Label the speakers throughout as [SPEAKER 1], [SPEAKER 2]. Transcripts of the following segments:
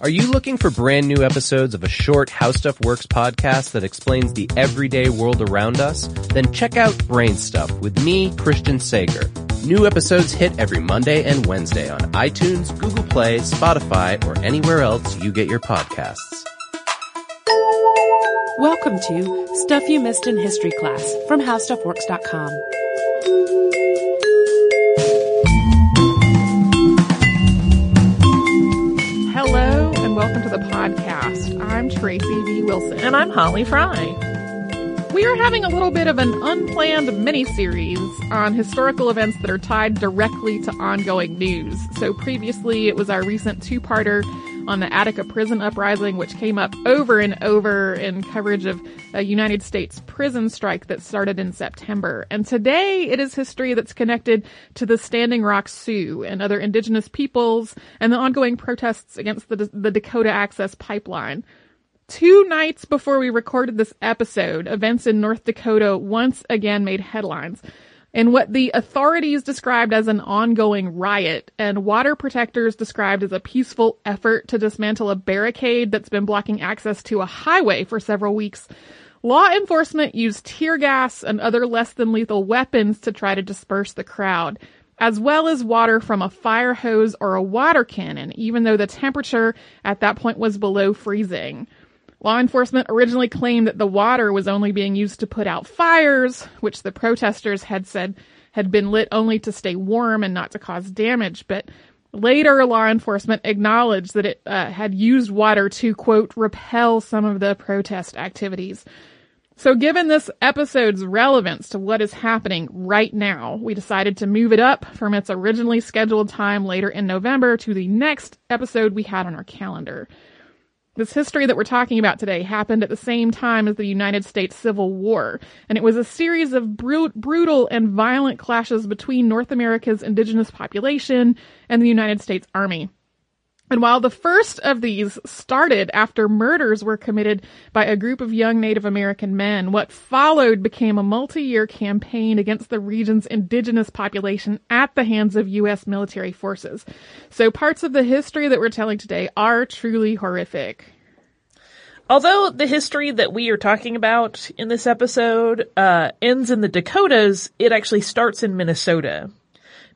[SPEAKER 1] Are you looking for brand new episodes of a short How Stuff Works podcast that explains the everyday world around us? Then check out Brain Stuff with me, Christian Sager. New episodes hit every Monday and Wednesday on iTunes, Google Play, Spotify, or anywhere else you get your podcasts.
[SPEAKER 2] Welcome to Stuff You Missed in History Class from HowStuffWorks.com.
[SPEAKER 3] welcome to the podcast. I'm Tracy V. Wilson.
[SPEAKER 4] And I'm Holly Fry.
[SPEAKER 3] We are having a little bit of an unplanned mini-series on historical events that are tied directly to ongoing news. So previously it was our recent two-parter on the Attica prison uprising, which came up over and over in coverage of a United States prison strike that started in September. And today it is history that's connected to the Standing Rock Sioux and other indigenous peoples and the ongoing protests against the, the Dakota Access Pipeline. Two nights before we recorded this episode, events in North Dakota once again made headlines in what the authorities described as an ongoing riot and water protectors described as a peaceful effort to dismantle a barricade that's been blocking access to a highway for several weeks. Law enforcement used tear gas and other less than lethal weapons to try to disperse the crowd, as well as water from a fire hose or a water cannon, even though the temperature at that point was below freezing. Law enforcement originally claimed that the water was only being used to put out fires, which the protesters had said had been lit only to stay warm and not to cause damage. But later, law enforcement acknowledged that it uh, had used water to, quote, repel some of the protest activities. So given this episode's relevance to what is happening right now, we decided to move it up from its originally scheduled time later in November to the next episode we had on our calendar. This history that we're talking about today happened at the same time as the United States Civil War, and it was a series of brut- brutal and violent clashes between North America's indigenous population and the United States Army. And while the first of these started after murders were committed by a group of young Native American men, what followed became a multi-year campaign against the region's indigenous population at the hands of U.S. military forces. So parts of the history that we're telling today are truly horrific.
[SPEAKER 4] Although the history that we are talking about in this episode uh, ends in the Dakotas, it actually starts in Minnesota.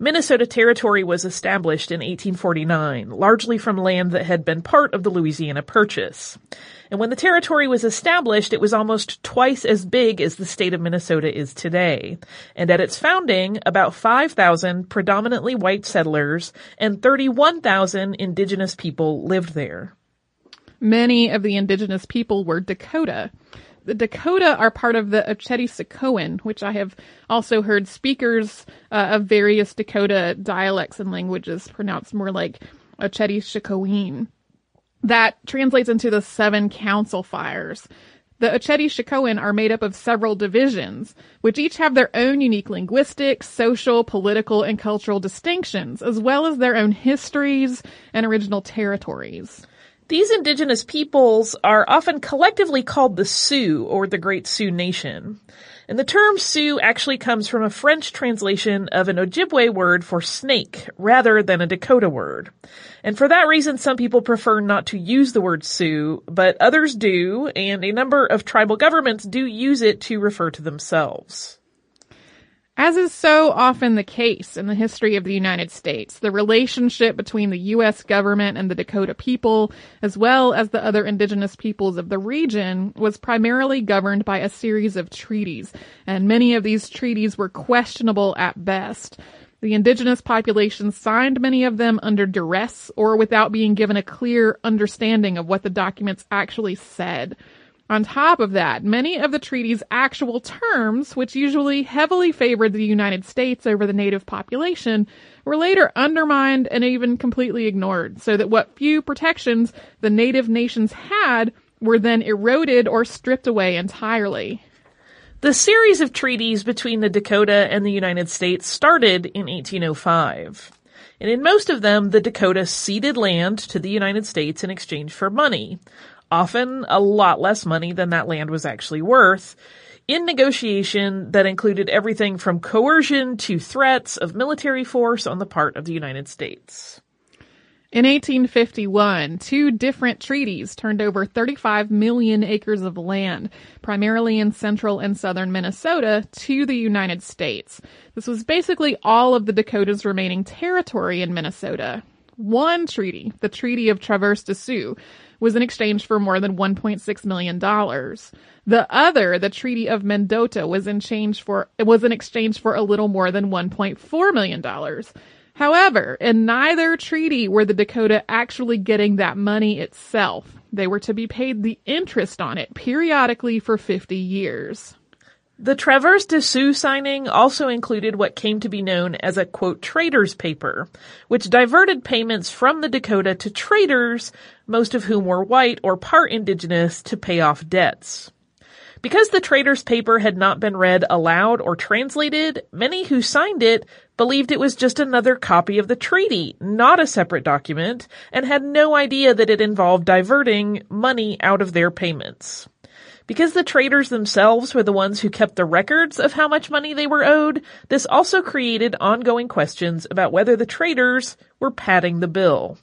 [SPEAKER 4] Minnesota Territory was established in 1849, largely from land that had been part of the Louisiana Purchase. And when the territory was established, it was almost twice as big as the state of Minnesota is today. And at its founding, about 5,000 predominantly white settlers and 31,000 indigenous people lived there.
[SPEAKER 3] Many of the indigenous people were Dakota. The Dakota are part of the Oceti-Sakowin, which I have also heard speakers uh, of various Dakota dialects and languages pronounce more like Oceti-Sakowin. That translates into the seven council fires. The Oceti-Sakowin are made up of several divisions, which each have their own unique linguistic, social, political, and cultural distinctions, as well as their own histories and original territories.
[SPEAKER 4] These indigenous peoples are often collectively called the Sioux or the Great Sioux Nation. And the term Sioux actually comes from a French translation of an Ojibwe word for snake rather than a Dakota word. And for that reason, some people prefer not to use the word Sioux, but others do, and a number of tribal governments do use it to refer to themselves.
[SPEAKER 3] As is so often the case in the history of the United States, the relationship between the U.S. government and the Dakota people, as well as the other indigenous peoples of the region, was primarily governed by a series of treaties, and many of these treaties were questionable at best. The indigenous population signed many of them under duress or without being given a clear understanding of what the documents actually said. On top of that, many of the treaty's actual terms, which usually heavily favored the United States over the native population, were later undermined and even completely ignored, so that what few protections the native nations had were then eroded or stripped away entirely.
[SPEAKER 4] The series of treaties between the Dakota and the United States started in 1805. And in most of them, the Dakota ceded land to the United States in exchange for money often a lot less money than that land was actually worth, in negotiation that included everything from coercion to threats of military force on the part of the United States.
[SPEAKER 3] In 1851, two different treaties turned over 35 million acres of land, primarily in central and southern Minnesota, to the United States. This was basically all of the Dakota's remaining territory in Minnesota. One treaty, the Treaty of Traverse des Sioux, was in exchange for more than $1.6 million. The other, the Treaty of Mendota, was in change for, was in exchange for a little more than $1.4 million. However, in neither treaty were the Dakota actually getting that money itself. They were to be paid the interest on it periodically for 50 years.
[SPEAKER 4] The Traverse des Sioux signing also included what came to be known as a quote trader's paper, which diverted payments from the Dakota to traders, most of whom were white or part indigenous, to pay off debts. Because the trader's paper had not been read aloud or translated, many who signed it believed it was just another copy of the treaty, not a separate document, and had no idea that it involved diverting money out of their payments. Because the traders themselves were the ones who kept the records of how much money they were owed, this also created ongoing questions about whether the traders were padding the bill.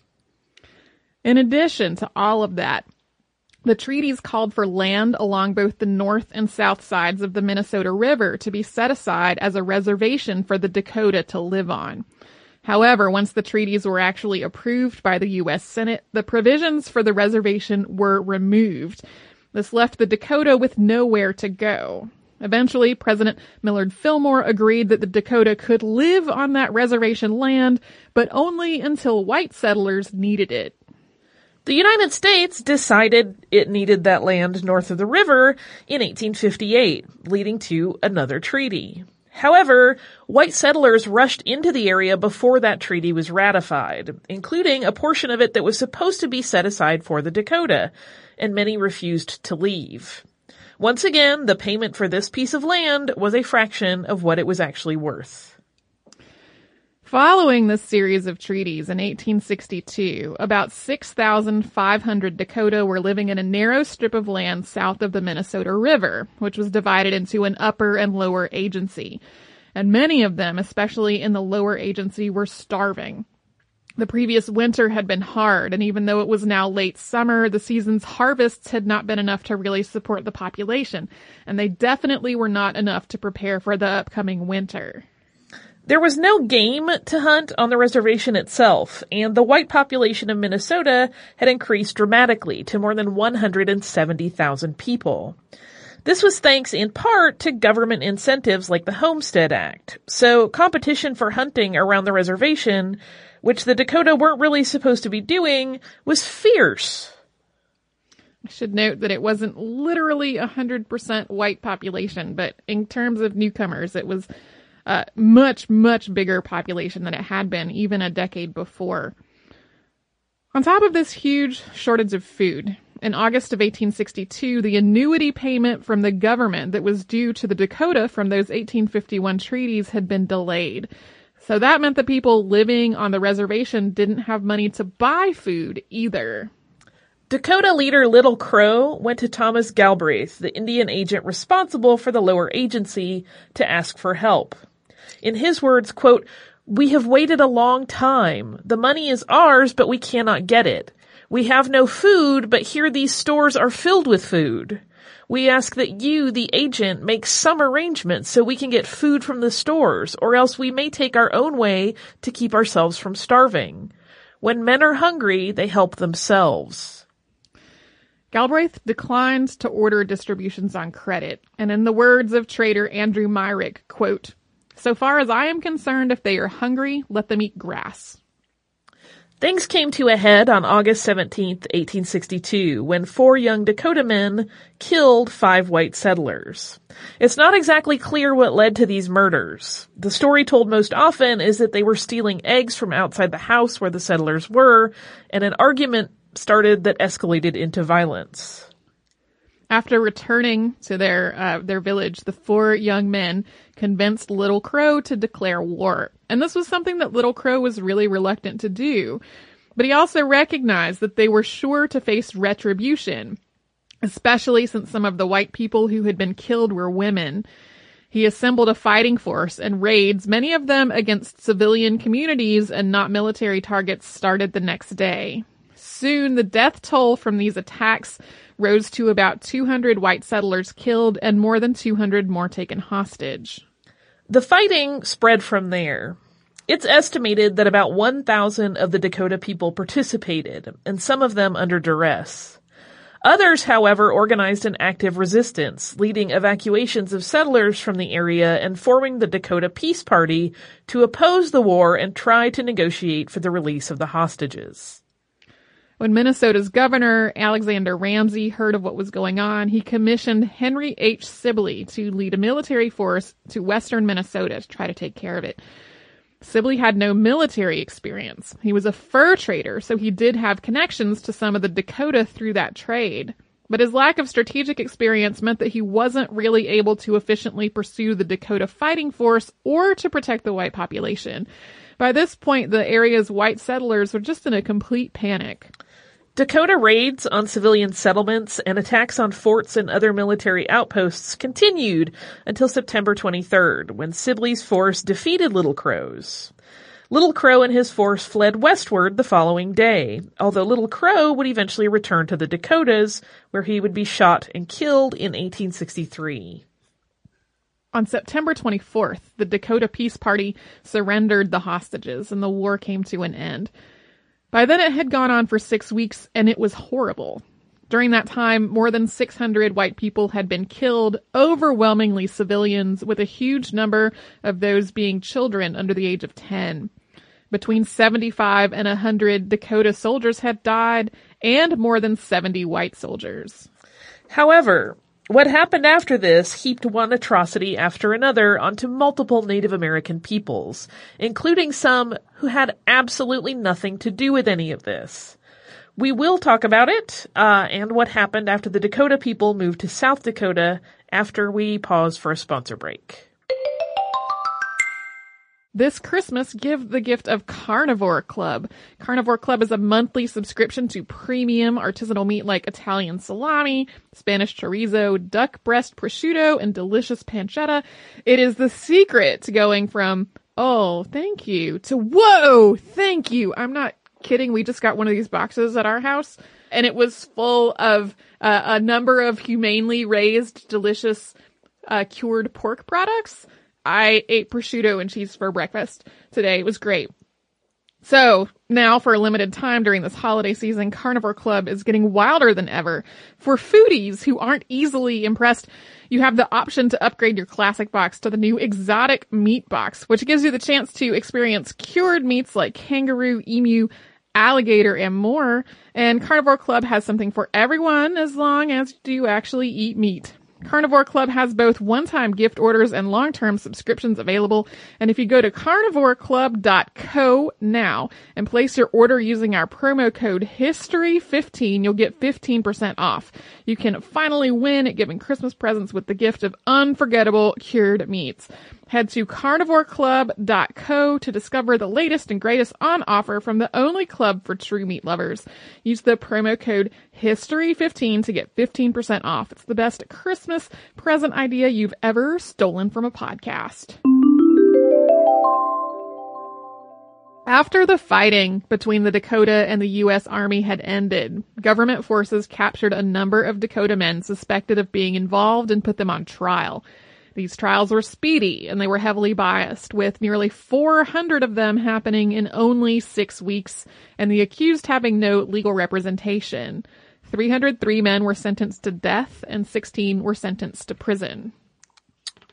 [SPEAKER 3] In addition to all of that, the treaties called for land along both the north and south sides of the Minnesota River to be set aside as a reservation for the Dakota to live on. However, once the treaties were actually approved by the U.S. Senate, the provisions for the reservation were removed. This left the Dakota with nowhere to go. Eventually, President Millard Fillmore agreed that the Dakota could live on that reservation land, but only until white settlers needed it.
[SPEAKER 4] The United States decided it needed that land north of the river in 1858, leading to another treaty. However, white settlers rushed into the area before that treaty was ratified, including a portion of it that was supposed to be set aside for the Dakota, and many refused to leave. Once again, the payment for this piece of land was a fraction of what it was actually worth.
[SPEAKER 3] Following this series of treaties in 1862, about 6,500 Dakota were living in a narrow strip of land south of the Minnesota River, which was divided into an upper and lower agency. And many of them, especially in the lower agency, were starving. The previous winter had been hard, and even though it was now late summer, the season's harvests had not been enough to really support the population, and they definitely were not enough to prepare for the upcoming winter.
[SPEAKER 4] There was no game to hunt on the reservation itself, and the white population of Minnesota had increased dramatically to more than 170,000 people. This was thanks in part to government incentives like the Homestead Act. So competition for hunting around the reservation, which the Dakota weren't really supposed to be doing, was fierce.
[SPEAKER 3] I should note that it wasn't literally a 100% white population, but in terms of newcomers, it was a much, much bigger population than it had been even a decade before. On top of this huge shortage of food, in August of 1862, the annuity payment from the government that was due to the Dakota from those 1851 treaties had been delayed. So that meant the people living on the reservation didn't have money to buy food either.
[SPEAKER 4] Dakota leader Little Crow went to Thomas Galbraith, the Indian agent responsible for the lower agency, to ask for help. In his words, quote, we have waited a long time. The money is ours, but we cannot get it. We have no food, but here these stores are filled with food. We ask that you, the agent, make some arrangements so we can get food from the stores, or else we may take our own way to keep ourselves from starving. When men are hungry, they help themselves.
[SPEAKER 3] Galbraith declines to order distributions on credit, and in the words of trader Andrew Myrick, quote, so far as I am concerned, if they are hungry, let them eat grass.
[SPEAKER 4] Things came to a head on August 17, 1862, when four young Dakota men killed five white settlers. It's not exactly clear what led to these murders. The story told most often is that they were stealing eggs from outside the house where the settlers were, and an argument started that escalated into violence.
[SPEAKER 3] After returning to their uh, their village, the four young men convinced Little Crow to declare war. And this was something that Little Crow was really reluctant to do. But he also recognized that they were sure to face retribution, especially since some of the white people who had been killed were women. He assembled a fighting force and raids, many of them against civilian communities and not military targets, started the next day. Soon the death toll from these attacks rose to about 200 white settlers killed and more than 200 more taken hostage.
[SPEAKER 4] The fighting spread from there. It's estimated that about 1,000 of the Dakota people participated, and some of them under duress. Others, however, organized an active resistance, leading evacuations of settlers from the area and forming the Dakota Peace Party to oppose the war and try to negotiate for the release of the hostages.
[SPEAKER 3] When Minnesota's governor, Alexander Ramsey, heard of what was going on, he commissioned Henry H. Sibley to lead a military force to western Minnesota to try to take care of it. Sibley had no military experience. He was a fur trader, so he did have connections to some of the Dakota through that trade. But his lack of strategic experience meant that he wasn't really able to efficiently pursue the Dakota fighting force or to protect the white population. By this point, the area's white settlers were just in a complete panic.
[SPEAKER 4] Dakota raids on civilian settlements and attacks on forts and other military outposts continued until September 23rd, when Sibley's force defeated Little Crow's. Little Crow and his force fled westward the following day, although Little Crow would eventually return to the Dakotas, where he would be shot and killed in 1863.
[SPEAKER 3] On September 24th, the Dakota Peace Party surrendered the hostages and the war came to an end. By then it had gone on for six weeks and it was horrible. During that time, more than 600 white people had been killed, overwhelmingly civilians, with a huge number of those being children under the age of 10. Between 75 and 100 Dakota soldiers had died, and more than 70 white soldiers.
[SPEAKER 4] However, what happened after this heaped one atrocity after another onto multiple Native American peoples, including some who had absolutely nothing to do with any of this. We will talk about it, uh, and what happened after the Dakota people moved to South Dakota after we pause for a sponsor break.
[SPEAKER 3] This Christmas, give the gift of Carnivore Club. Carnivore Club is a monthly subscription to premium artisanal meat like Italian salami, Spanish chorizo, duck breast prosciutto, and delicious pancetta. It is the secret to going from, oh, thank you, to whoa, thank you. I'm not kidding. We just got one of these boxes at our house and it was full of uh, a number of humanely raised, delicious, uh, cured pork products I ate prosciutto and cheese for breakfast today. It was great. So now for a limited time during this holiday season, Carnivore Club is getting wilder than ever. For foodies who aren't easily impressed, you have the option to upgrade your classic box to the new exotic meat box, which gives you the chance to experience cured meats like kangaroo, emu, alligator, and more. And Carnivore Club has something for everyone as long as you actually eat meat. Carnivore Club has both one-time gift orders and long-term subscriptions available. And if you go to carnivoreclub.co now and place your order using our promo code HISTORY15, you'll get 15% off. You can finally win at giving Christmas presents with the gift of unforgettable cured meats. Head to carnivoreclub.co to discover the latest and greatest on offer from the only club for true meat lovers. Use the promo code HISTORY15 to get 15% off. It's the best Christmas present idea you've ever stolen from a podcast. After the fighting between the Dakota and the U.S. Army had ended, government forces captured a number of Dakota men suspected of being involved and put them on trial. These trials were speedy and they were heavily biased, with nearly 400 of them happening in only six weeks and the accused having no legal representation. 303 men were sentenced to death and 16 were sentenced to prison.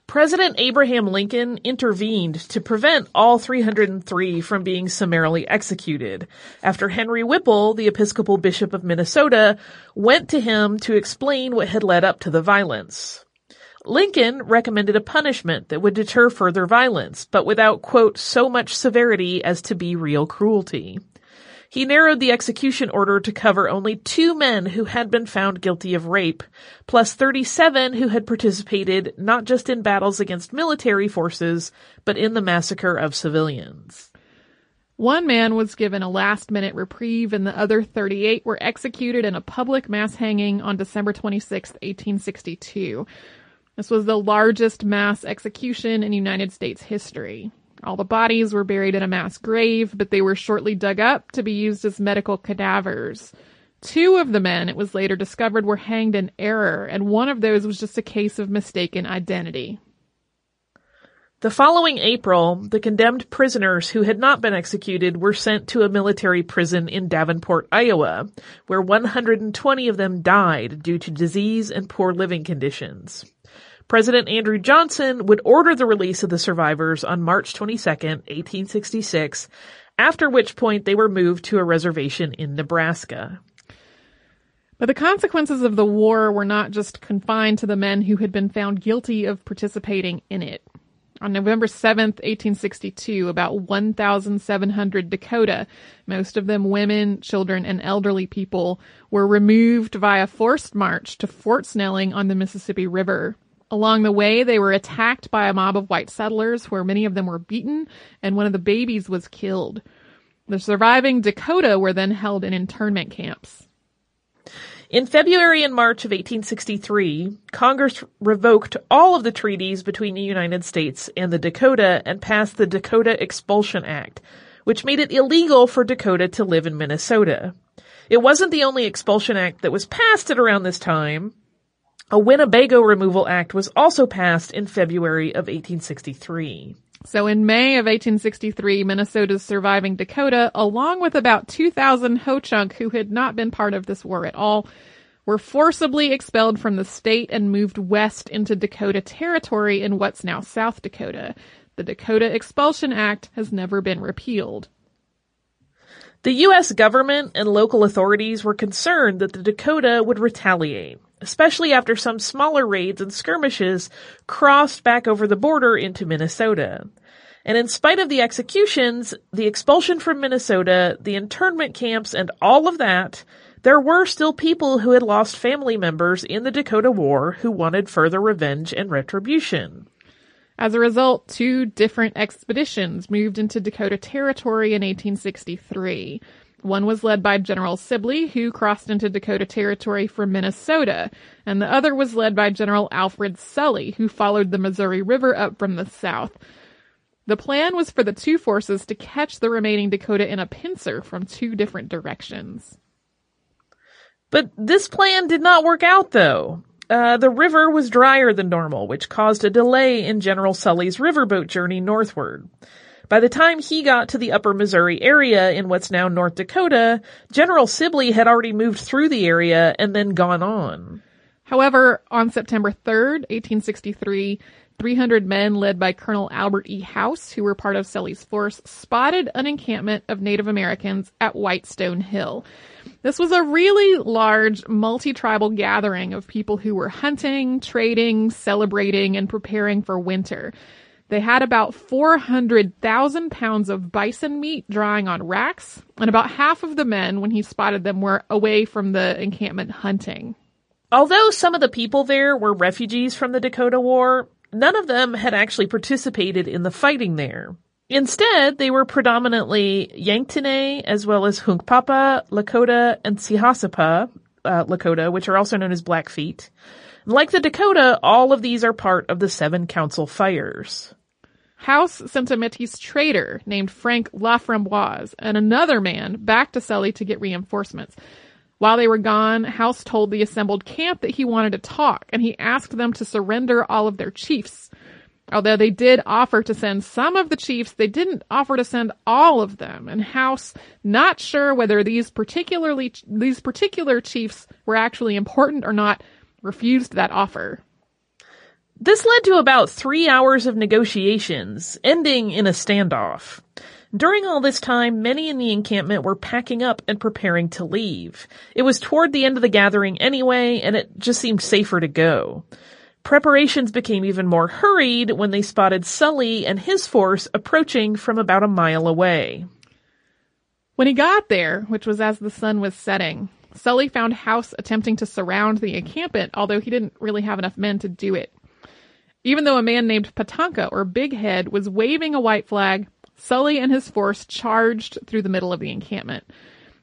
[SPEAKER 4] President Abraham Lincoln intervened to prevent all 303 from being summarily executed after Henry Whipple, the Episcopal Bishop of Minnesota, went to him to explain what had led up to the violence. Lincoln recommended a punishment that would deter further violence, but without, quote, so much severity as to be real cruelty. He narrowed the execution order to cover only two men who had been found guilty of rape, plus 37 who had participated not just in battles against military forces, but in the massacre of civilians.
[SPEAKER 3] One man was given a last minute reprieve and the other 38 were executed in a public mass hanging on December 26, 1862. This was the largest mass execution in United States history. All the bodies were buried in a mass grave, but they were shortly dug up to be used as medical cadavers. Two of the men, it was later discovered, were hanged in error, and one of those was just a case of mistaken identity.
[SPEAKER 4] The following April, the condemned prisoners who had not been executed were sent to a military prison in Davenport, Iowa, where 120 of them died due to disease and poor living conditions. President Andrew Johnson would order the release of the survivors on March 22, 1866, after which point they were moved to a reservation in Nebraska.
[SPEAKER 3] But the consequences of the war were not just confined to the men who had been found guilty of participating in it. On November 7th, 1862, about 1,700 Dakota, most of them women, children, and elderly people, were removed via forced march to Fort Snelling on the Mississippi River. Along the way, they were attacked by a mob of white settlers where many of them were beaten and one of the babies was killed. The surviving Dakota were then held in internment camps.
[SPEAKER 4] In February and March of 1863, Congress revoked all of the treaties between the United States and the Dakota and passed the Dakota Expulsion Act, which made it illegal for Dakota to live in Minnesota. It wasn't the only expulsion act that was passed at around this time. A Winnebago Removal Act was also passed in February of 1863.
[SPEAKER 3] So in May of 1863, Minnesota's surviving Dakota, along with about 2,000 Ho-Chunk who had not been part of this war at all, were forcibly expelled from the state and moved west into Dakota Territory in what's now South Dakota. The Dakota Expulsion Act has never been repealed.
[SPEAKER 4] The U.S. government and local authorities were concerned that the Dakota would retaliate especially after some smaller raids and skirmishes crossed back over the border into Minnesota. And in spite of the executions, the expulsion from Minnesota, the internment camps, and all of that, there were still people who had lost family members in the Dakota War who wanted further revenge and retribution.
[SPEAKER 3] As a result, two different expeditions moved into Dakota Territory in 1863. One was led by General Sibley, who crossed into Dakota Territory from Minnesota, and the other was led by General Alfred Sully, who followed the Missouri River up from the south. The plan was for the two forces to catch the remaining Dakota in a pincer from two different directions.
[SPEAKER 4] But this plan did not work out though. Uh, the river was drier than normal, which caused a delay in General Sully's riverboat journey northward. By the time he got to the upper Missouri area in what's now North Dakota, General Sibley had already moved through the area and then gone on.
[SPEAKER 3] However, on September 3rd, 1863, 300 men led by Colonel Albert E. House, who were part of Sully's force, spotted an encampment of Native Americans at Whitestone Hill. This was a really large multi-tribal gathering of people who were hunting, trading, celebrating, and preparing for winter. They had about 400,000 pounds of bison meat drying on racks, and about half of the men, when he spotted them, were away from the encampment hunting.
[SPEAKER 4] Although some of the people there were refugees from the Dakota War, none of them had actually participated in the fighting there. Instead, they were predominantly Yanktonai as well as Hunkpapa, Lakota, and Sihasapa, uh, Lakota, which are also known as Blackfeet. Like the Dakota, all of these are part of the Seven Council Fires.
[SPEAKER 3] House sent a Métis trader named Frank Laframboise and another man back to Sully to get reinforcements. While they were gone, House told the assembled camp that he wanted to talk, and he asked them to surrender all of their chiefs. Although they did offer to send some of the chiefs, they didn't offer to send all of them, and House, not sure whether these particularly, these particular chiefs were actually important or not, refused that offer.
[SPEAKER 4] This led to about three hours of negotiations, ending in a standoff. During all this time, many in the encampment were packing up and preparing to leave. It was toward the end of the gathering anyway, and it just seemed safer to go. Preparations became even more hurried when they spotted Sully and his force approaching from about a mile away.
[SPEAKER 3] When he got there, which was as the sun was setting, Sully found House attempting to surround the encampment, although he didn't really have enough men to do it. Even though a man named Patanka or Big Head was waving a white flag, Sully and his force charged through the middle of the encampment.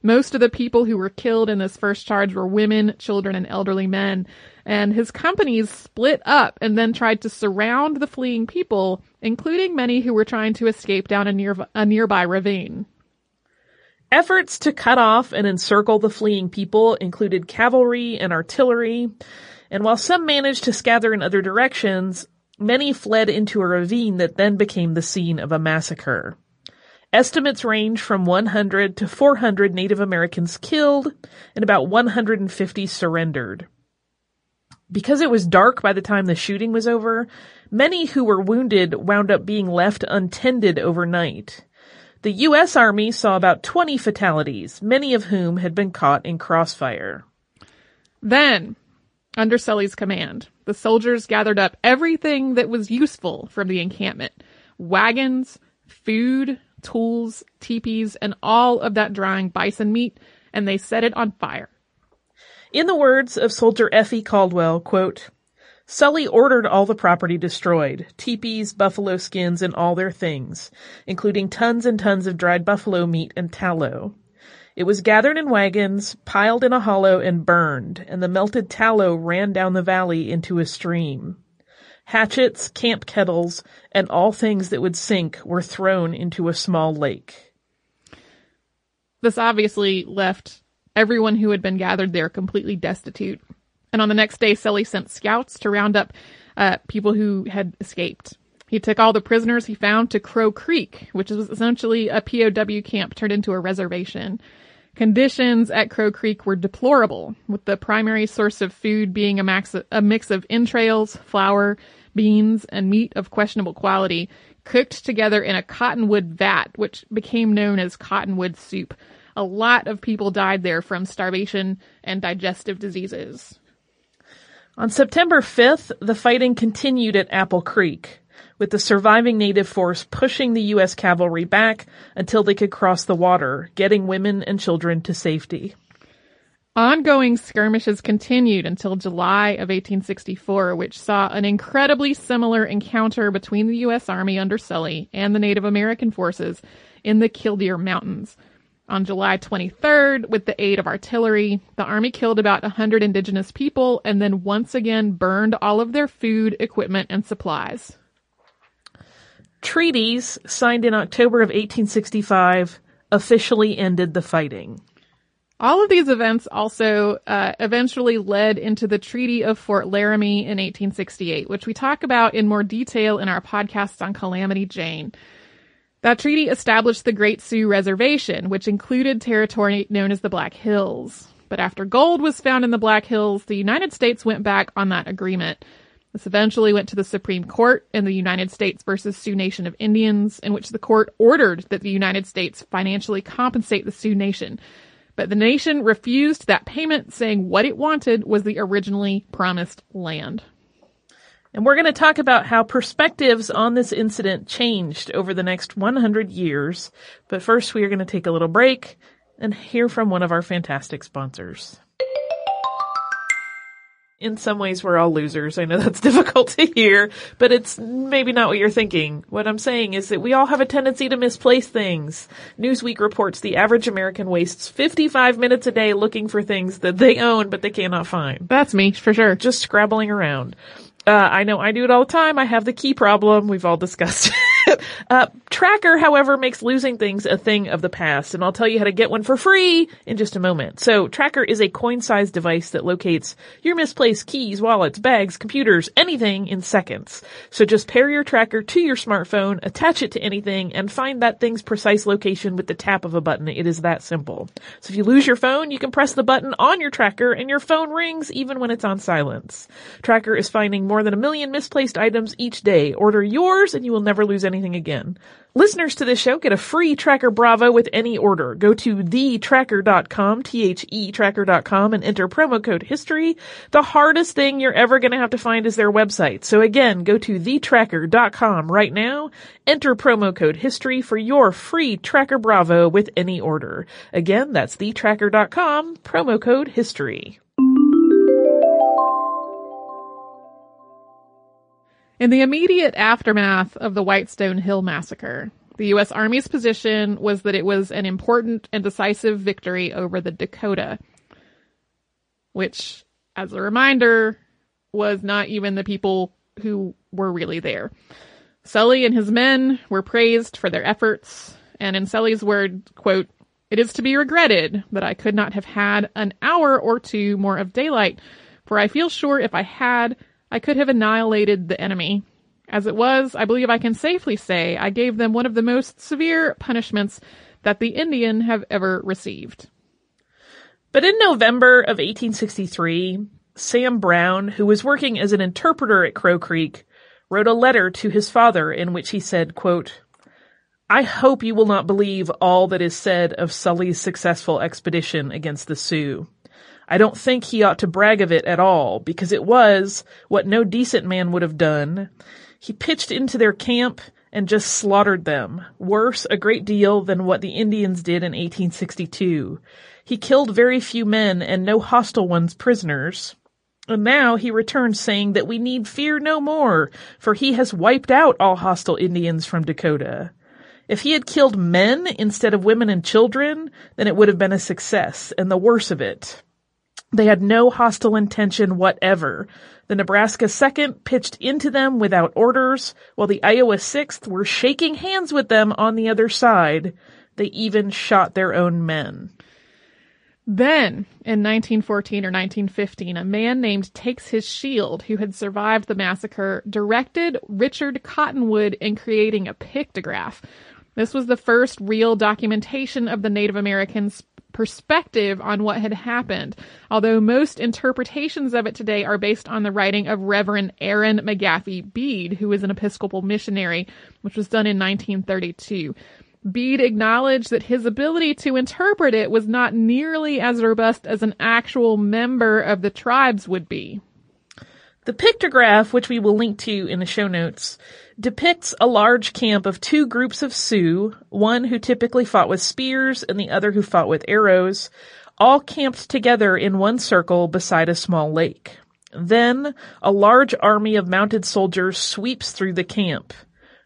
[SPEAKER 3] Most of the people who were killed in this first charge were women, children, and elderly men. And his companies split up and then tried to surround the fleeing people, including many who were trying to escape down a, near, a nearby ravine.
[SPEAKER 4] Efforts to cut off and encircle the fleeing people included cavalry and artillery, and while some managed to scatter in other directions, many fled into a ravine that then became the scene of a massacre. Estimates range from 100 to 400 Native Americans killed and about 150 surrendered. Because it was dark by the time the shooting was over, many who were wounded wound up being left untended overnight. The U.S. Army saw about 20 fatalities, many of whom had been caught in crossfire.
[SPEAKER 3] Then, under Sully's command, the soldiers gathered up everything that was useful from the encampment. Wagons, food, tools, teepees, and all of that drying bison meat, and they set it on fire.
[SPEAKER 4] In the words of soldier F.E. Caldwell, quote, Sully ordered all the property destroyed, teepees, buffalo skins, and all their things, including tons and tons of dried buffalo meat and tallow. It was gathered in wagons, piled in a hollow, and burned, and the melted tallow ran down the valley into a stream. Hatchets, camp kettles, and all things that would sink were thrown into a small lake.
[SPEAKER 3] This obviously left everyone who had been gathered there completely destitute. And on the next day, Sully sent scouts to round up uh, people who had escaped. He took all the prisoners he found to Crow Creek, which was essentially a POW camp turned into a reservation. Conditions at Crow Creek were deplorable, with the primary source of food being a, max, a mix of entrails, flour, beans, and meat of questionable quality, cooked together in a cottonwood vat, which became known as cottonwood soup. A lot of people died there from starvation and digestive diseases.
[SPEAKER 4] On September 5th, the fighting continued at Apple Creek with the surviving native force pushing the U.S. cavalry back until they could cross the water, getting women and children to safety.
[SPEAKER 3] Ongoing skirmishes continued until July of 1864, which saw an incredibly similar encounter between the U.S. Army under Sully and the Native American forces in the Killdeer Mountains. On July 23rd, with the aid of artillery, the Army killed about 100 indigenous people and then once again burned all of their food, equipment, and supplies
[SPEAKER 4] treaties signed in October of 1865 officially ended the fighting.
[SPEAKER 3] All of these events also uh, eventually led into the Treaty of Fort Laramie in 1868, which we talk about in more detail in our podcast on Calamity Jane. That treaty established the Great Sioux Reservation, which included territory known as the Black Hills. But after gold was found in the Black Hills, the United States went back on that agreement. This eventually went to the Supreme Court in the United States versus Sioux Nation of Indians, in which the court ordered that the United States financially compensate the Sioux Nation. But the nation refused that payment, saying what it wanted was the originally promised land.
[SPEAKER 4] And we're going to talk about how perspectives on this incident changed over the next 100 years. But first, we are going to take a little break and hear from one of our fantastic sponsors in some ways we're all losers. I know that's difficult to hear, but it's maybe not what you're thinking. What I'm saying is that we all have a tendency to misplace things. Newsweek reports the average American wastes 55 minutes a day looking for things that they own but they cannot find.
[SPEAKER 3] That's me, for sure.
[SPEAKER 4] Just scrabbling around. Uh, I know I do it all the time. I have the key problem. We've all discussed uh, Tracker, however, makes losing things a thing of the past, and I'll tell you how to get one for free in just a moment. So, Tracker is a coin-sized device that locates your misplaced keys, wallets, bags, computers, anything in seconds. So just pair your Tracker to your smartphone, attach it to anything, and find that thing's precise location with the tap of a button. It is that simple. So if you lose your phone, you can press the button on your Tracker, and your phone rings even when it's on silence. Tracker is finding more than a million misplaced items each day. Order yours, and you will never lose anything again. Listeners to this show get a free Tracker Bravo with any order. Go to thetracker.com, T-H-E tracker.com and enter promo code HISTORY. The hardest thing you're ever going to have to find is their website. So again, go to thetracker.com right now, enter promo code HISTORY for your free Tracker Bravo with any order. Again, that's thetracker.com, promo code HISTORY.
[SPEAKER 3] In the immediate aftermath of the Whitestone Hill massacre, The U.S. Army's position was that it was an important and decisive victory over the Dakota, which, as a reminder, was not even the people who were really there. Sully and his men were praised for their efforts, and in Sully's word, quote, it is to be regretted that I could not have had an hour or two more of daylight, for I feel sure if I had, I could have annihilated the enemy. As it was, I believe I can safely say I gave them one of the most severe punishments that the Indian have ever received.
[SPEAKER 4] But in November of 1863, Sam Brown, who was working as an interpreter at Crow Creek, wrote a letter to his father in which he said, quote, I hope you will not believe all that is said of Sully's successful expedition against the Sioux. I don't think he ought to brag of it at all, because it was what no decent man would have done. He pitched into their camp and just slaughtered them, worse a great deal than what the Indians did in 1862. He killed very few men and no hostile ones prisoners. And now he returns saying that we need fear no more, for he has wiped out all hostile Indians from Dakota. If he had killed men instead of women and children, then it would have been a success, and the worse of it. They had no hostile intention whatever. The Nebraska 2nd pitched into them without orders, while the Iowa 6th were shaking hands with them on the other side. They even shot their own men.
[SPEAKER 3] Then, in 1914 or 1915, a man named Takes His Shield, who had survived the massacre, directed Richard Cottonwood in creating a pictograph. This was the first real documentation of the Native Americans' perspective on what had happened, although most interpretations of it today are based on the writing of Reverend Aaron McGaffey Beede, who was an Episcopal missionary, which was done in 1932. Beede acknowledged that his ability to interpret it was not nearly as robust as an actual member of the tribes would be.
[SPEAKER 4] The pictograph, which we will link to in the show notes, depicts a large camp of two groups of Sioux, one who typically fought with spears and the other who fought with arrows, all camped together in one circle beside a small lake. Then, a large army of mounted soldiers sweeps through the camp.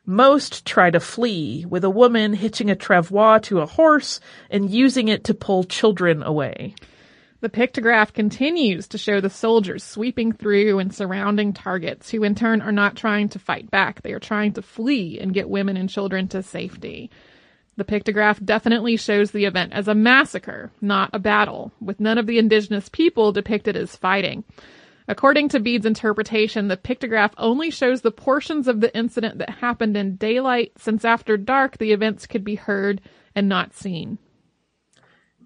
[SPEAKER 4] Most try to flee, with a woman hitching a travois to a horse and using it to pull children away.
[SPEAKER 3] The pictograph continues to show the soldiers sweeping through and surrounding targets, who in turn are not trying to fight back. They are trying to flee and get women and children to safety. The pictograph definitely shows the event as a massacre, not a battle, with none of the indigenous people depicted as fighting. According to Beede's interpretation, the pictograph only shows the portions of the incident that happened in daylight, since after dark the events could be heard and not seen.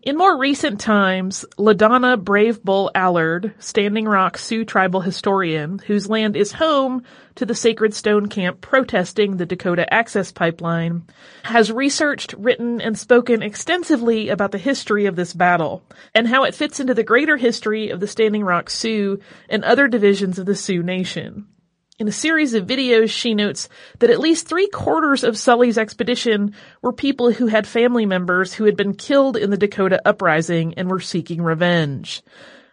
[SPEAKER 4] In more recent times, LaDonna Brave Bull Allard, Standing Rock Sioux tribal historian, whose land is home to the Sacred Stone Camp protesting the Dakota Access Pipeline, has researched, written, and spoken extensively about the history of this battle and how it fits into the greater history of the Standing Rock Sioux and other divisions of the Sioux Nation. In a series of videos, she notes that at least three quarters of Sully's expedition were people who had family members who had been killed in the Dakota uprising and were seeking revenge.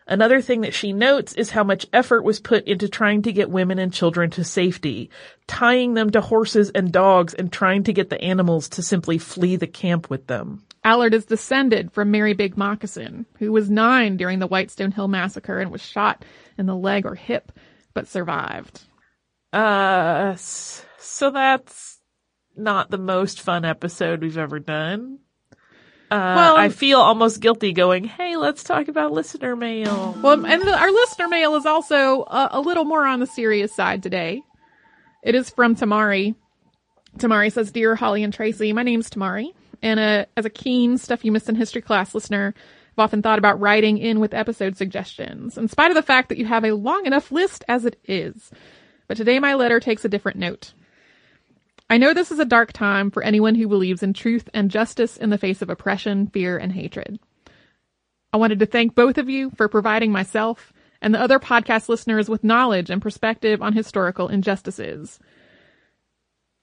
[SPEAKER 4] Another thing that she notes is how much effort was put into trying to get women and children to safety, tying them to horses and dogs and trying to get the animals to simply flee the camp with them.
[SPEAKER 3] Allard is descended from Mary Big Moccasin, who was nine during the Whitestone Hill massacre and was shot in the leg or hip, but survived.
[SPEAKER 4] Uh, so that's not the most fun episode we've ever done. Uh, well, I feel almost guilty going, hey, let's talk about listener mail.
[SPEAKER 3] Well, and the, our listener mail is also a, a little more on the serious side today. It is from Tamari. Tamari says, Dear Holly and Tracy, my name's Tamari, and uh, as a keen Stuff You Missed in History class listener, I've often thought about writing in with episode suggestions, in spite of the fact that you have a long enough list as it is. But today my letter takes a different note. I know this is a dark time for anyone who believes in truth and justice in the face of oppression, fear, and hatred. I wanted to thank both of you for providing myself and the other podcast listeners with knowledge and perspective on historical injustices.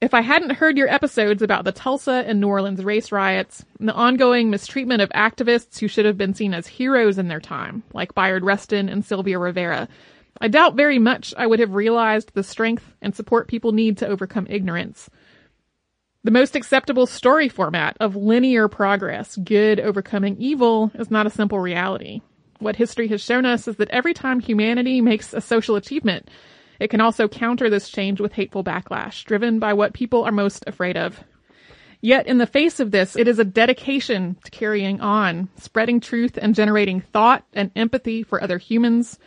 [SPEAKER 3] If I hadn't heard your episodes about the Tulsa and New Orleans race riots and the ongoing mistreatment of activists who should have been seen as heroes in their time, like Bayard Rustin and Sylvia Rivera, I doubt very much I would have realized the strength and support people need to overcome ignorance. The most acceptable story format of linear progress, good overcoming evil, is not a simple reality. What history has shown us is that every time humanity makes a social achievement, it can also counter this change with hateful backlash, driven by what people are most afraid of. Yet in the face of this, it is a dedication to carrying on, spreading truth and generating thought and empathy for other humans,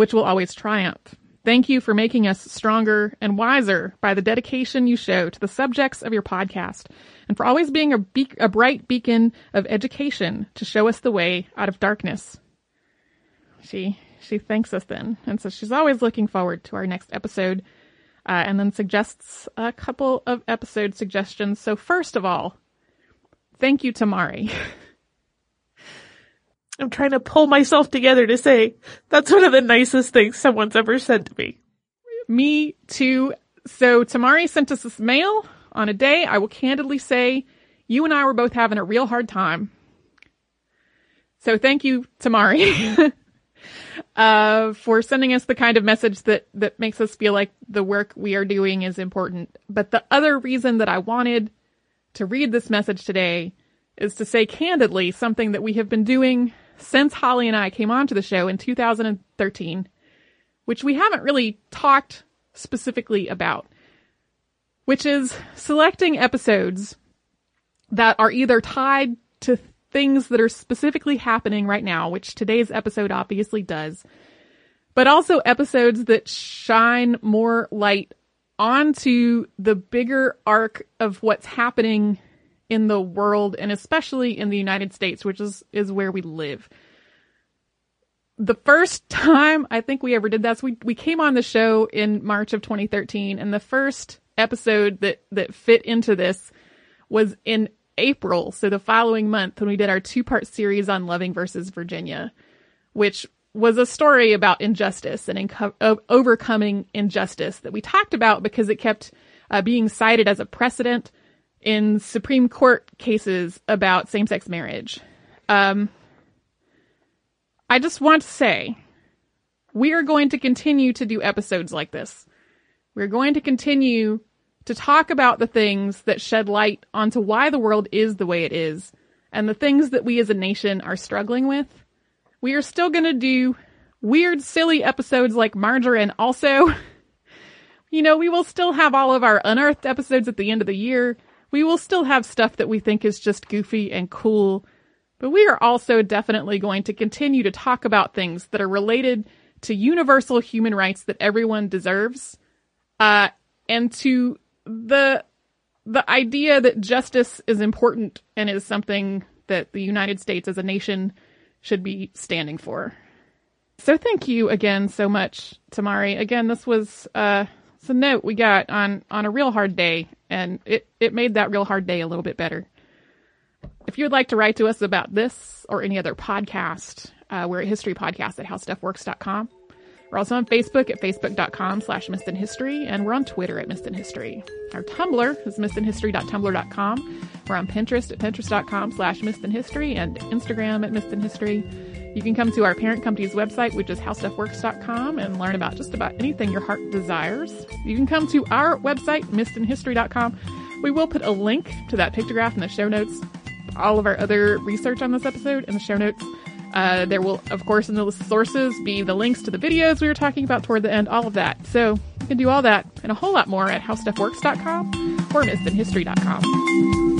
[SPEAKER 3] which will always triumph. Thank you for making us stronger and wiser by the dedication you show to the subjects of your podcast and for always being a, be- a bright beacon of education to show us the way out of darkness. She, she thanks us then and says she's always looking forward to our next episode uh, and then suggests a couple of episode suggestions. So first of all, thank you, Tamari.
[SPEAKER 4] I'm trying to pull myself together to say that's one of the nicest things someone's ever said to me.
[SPEAKER 3] Me too. So Tamari sent us this mail on a day I will candidly say you and I were both having a real hard time. So thank you, Tamari, uh, for sending us the kind of message that, that makes us feel like the work we are doing is important. But the other reason that I wanted to read this message today is to say candidly something that we have been doing since Holly and I came onto the show in 2013, which we haven't really talked specifically about, which is selecting episodes that are either tied to things that are specifically happening right now, which today's episode obviously does, but also episodes that shine more light onto the bigger arc of what's happening in the world and especially in the United States, which is, is where we live. The first time I think we ever did that, so we, we came on the show in March of 2013 and the first episode that, that fit into this was in April. So the following month when we did our two part series on Loving versus Virginia, which was a story about injustice and inco- overcoming injustice that we talked about because it kept uh, being cited as a precedent in Supreme Court cases about same sex marriage. Um, I just want to say we are going to continue to do episodes like this. We're going to continue to talk about the things that shed light onto why the world is the way it is and the things that we as a nation are struggling with. We are still going to do weird, silly episodes like Margarine also. you know, we will still have all of our unearthed episodes at the end of the year. We will still have stuff that we think is just goofy and cool, but we are also definitely going to continue to talk about things that are related to universal human rights that everyone deserves, uh, and to the the idea that justice is important and is something that the United States as a nation should be standing for. So thank you again so much, Tamari. Again, this was uh, it's a note we got on on a real hard day, and it it made that real hard day a little bit better. If you would like to write to us about this or any other podcast, uh, we're at historypodcast at howstuffworks.com. We're also on Facebook at facebook.com slash missedinhistory, and we're on Twitter at missedinhistory. Our Tumblr is missedinhistory.tumblr.com. We're on Pinterest at pinterest.com slash missedinhistory and Instagram at missedinhistory. You can come to our parent company's website, which is howstuffworks.com, and learn about just about anything your heart desires. You can come to our website, missedinhistory.com. We will put a link to that pictograph in the show notes. All of our other research on this episode in the show notes. Uh, there will, of course, in the sources be the links to the videos we were talking about toward the end, all of that. So you can do all that and a whole lot more at howstuffworks.com or missedinhistory.com.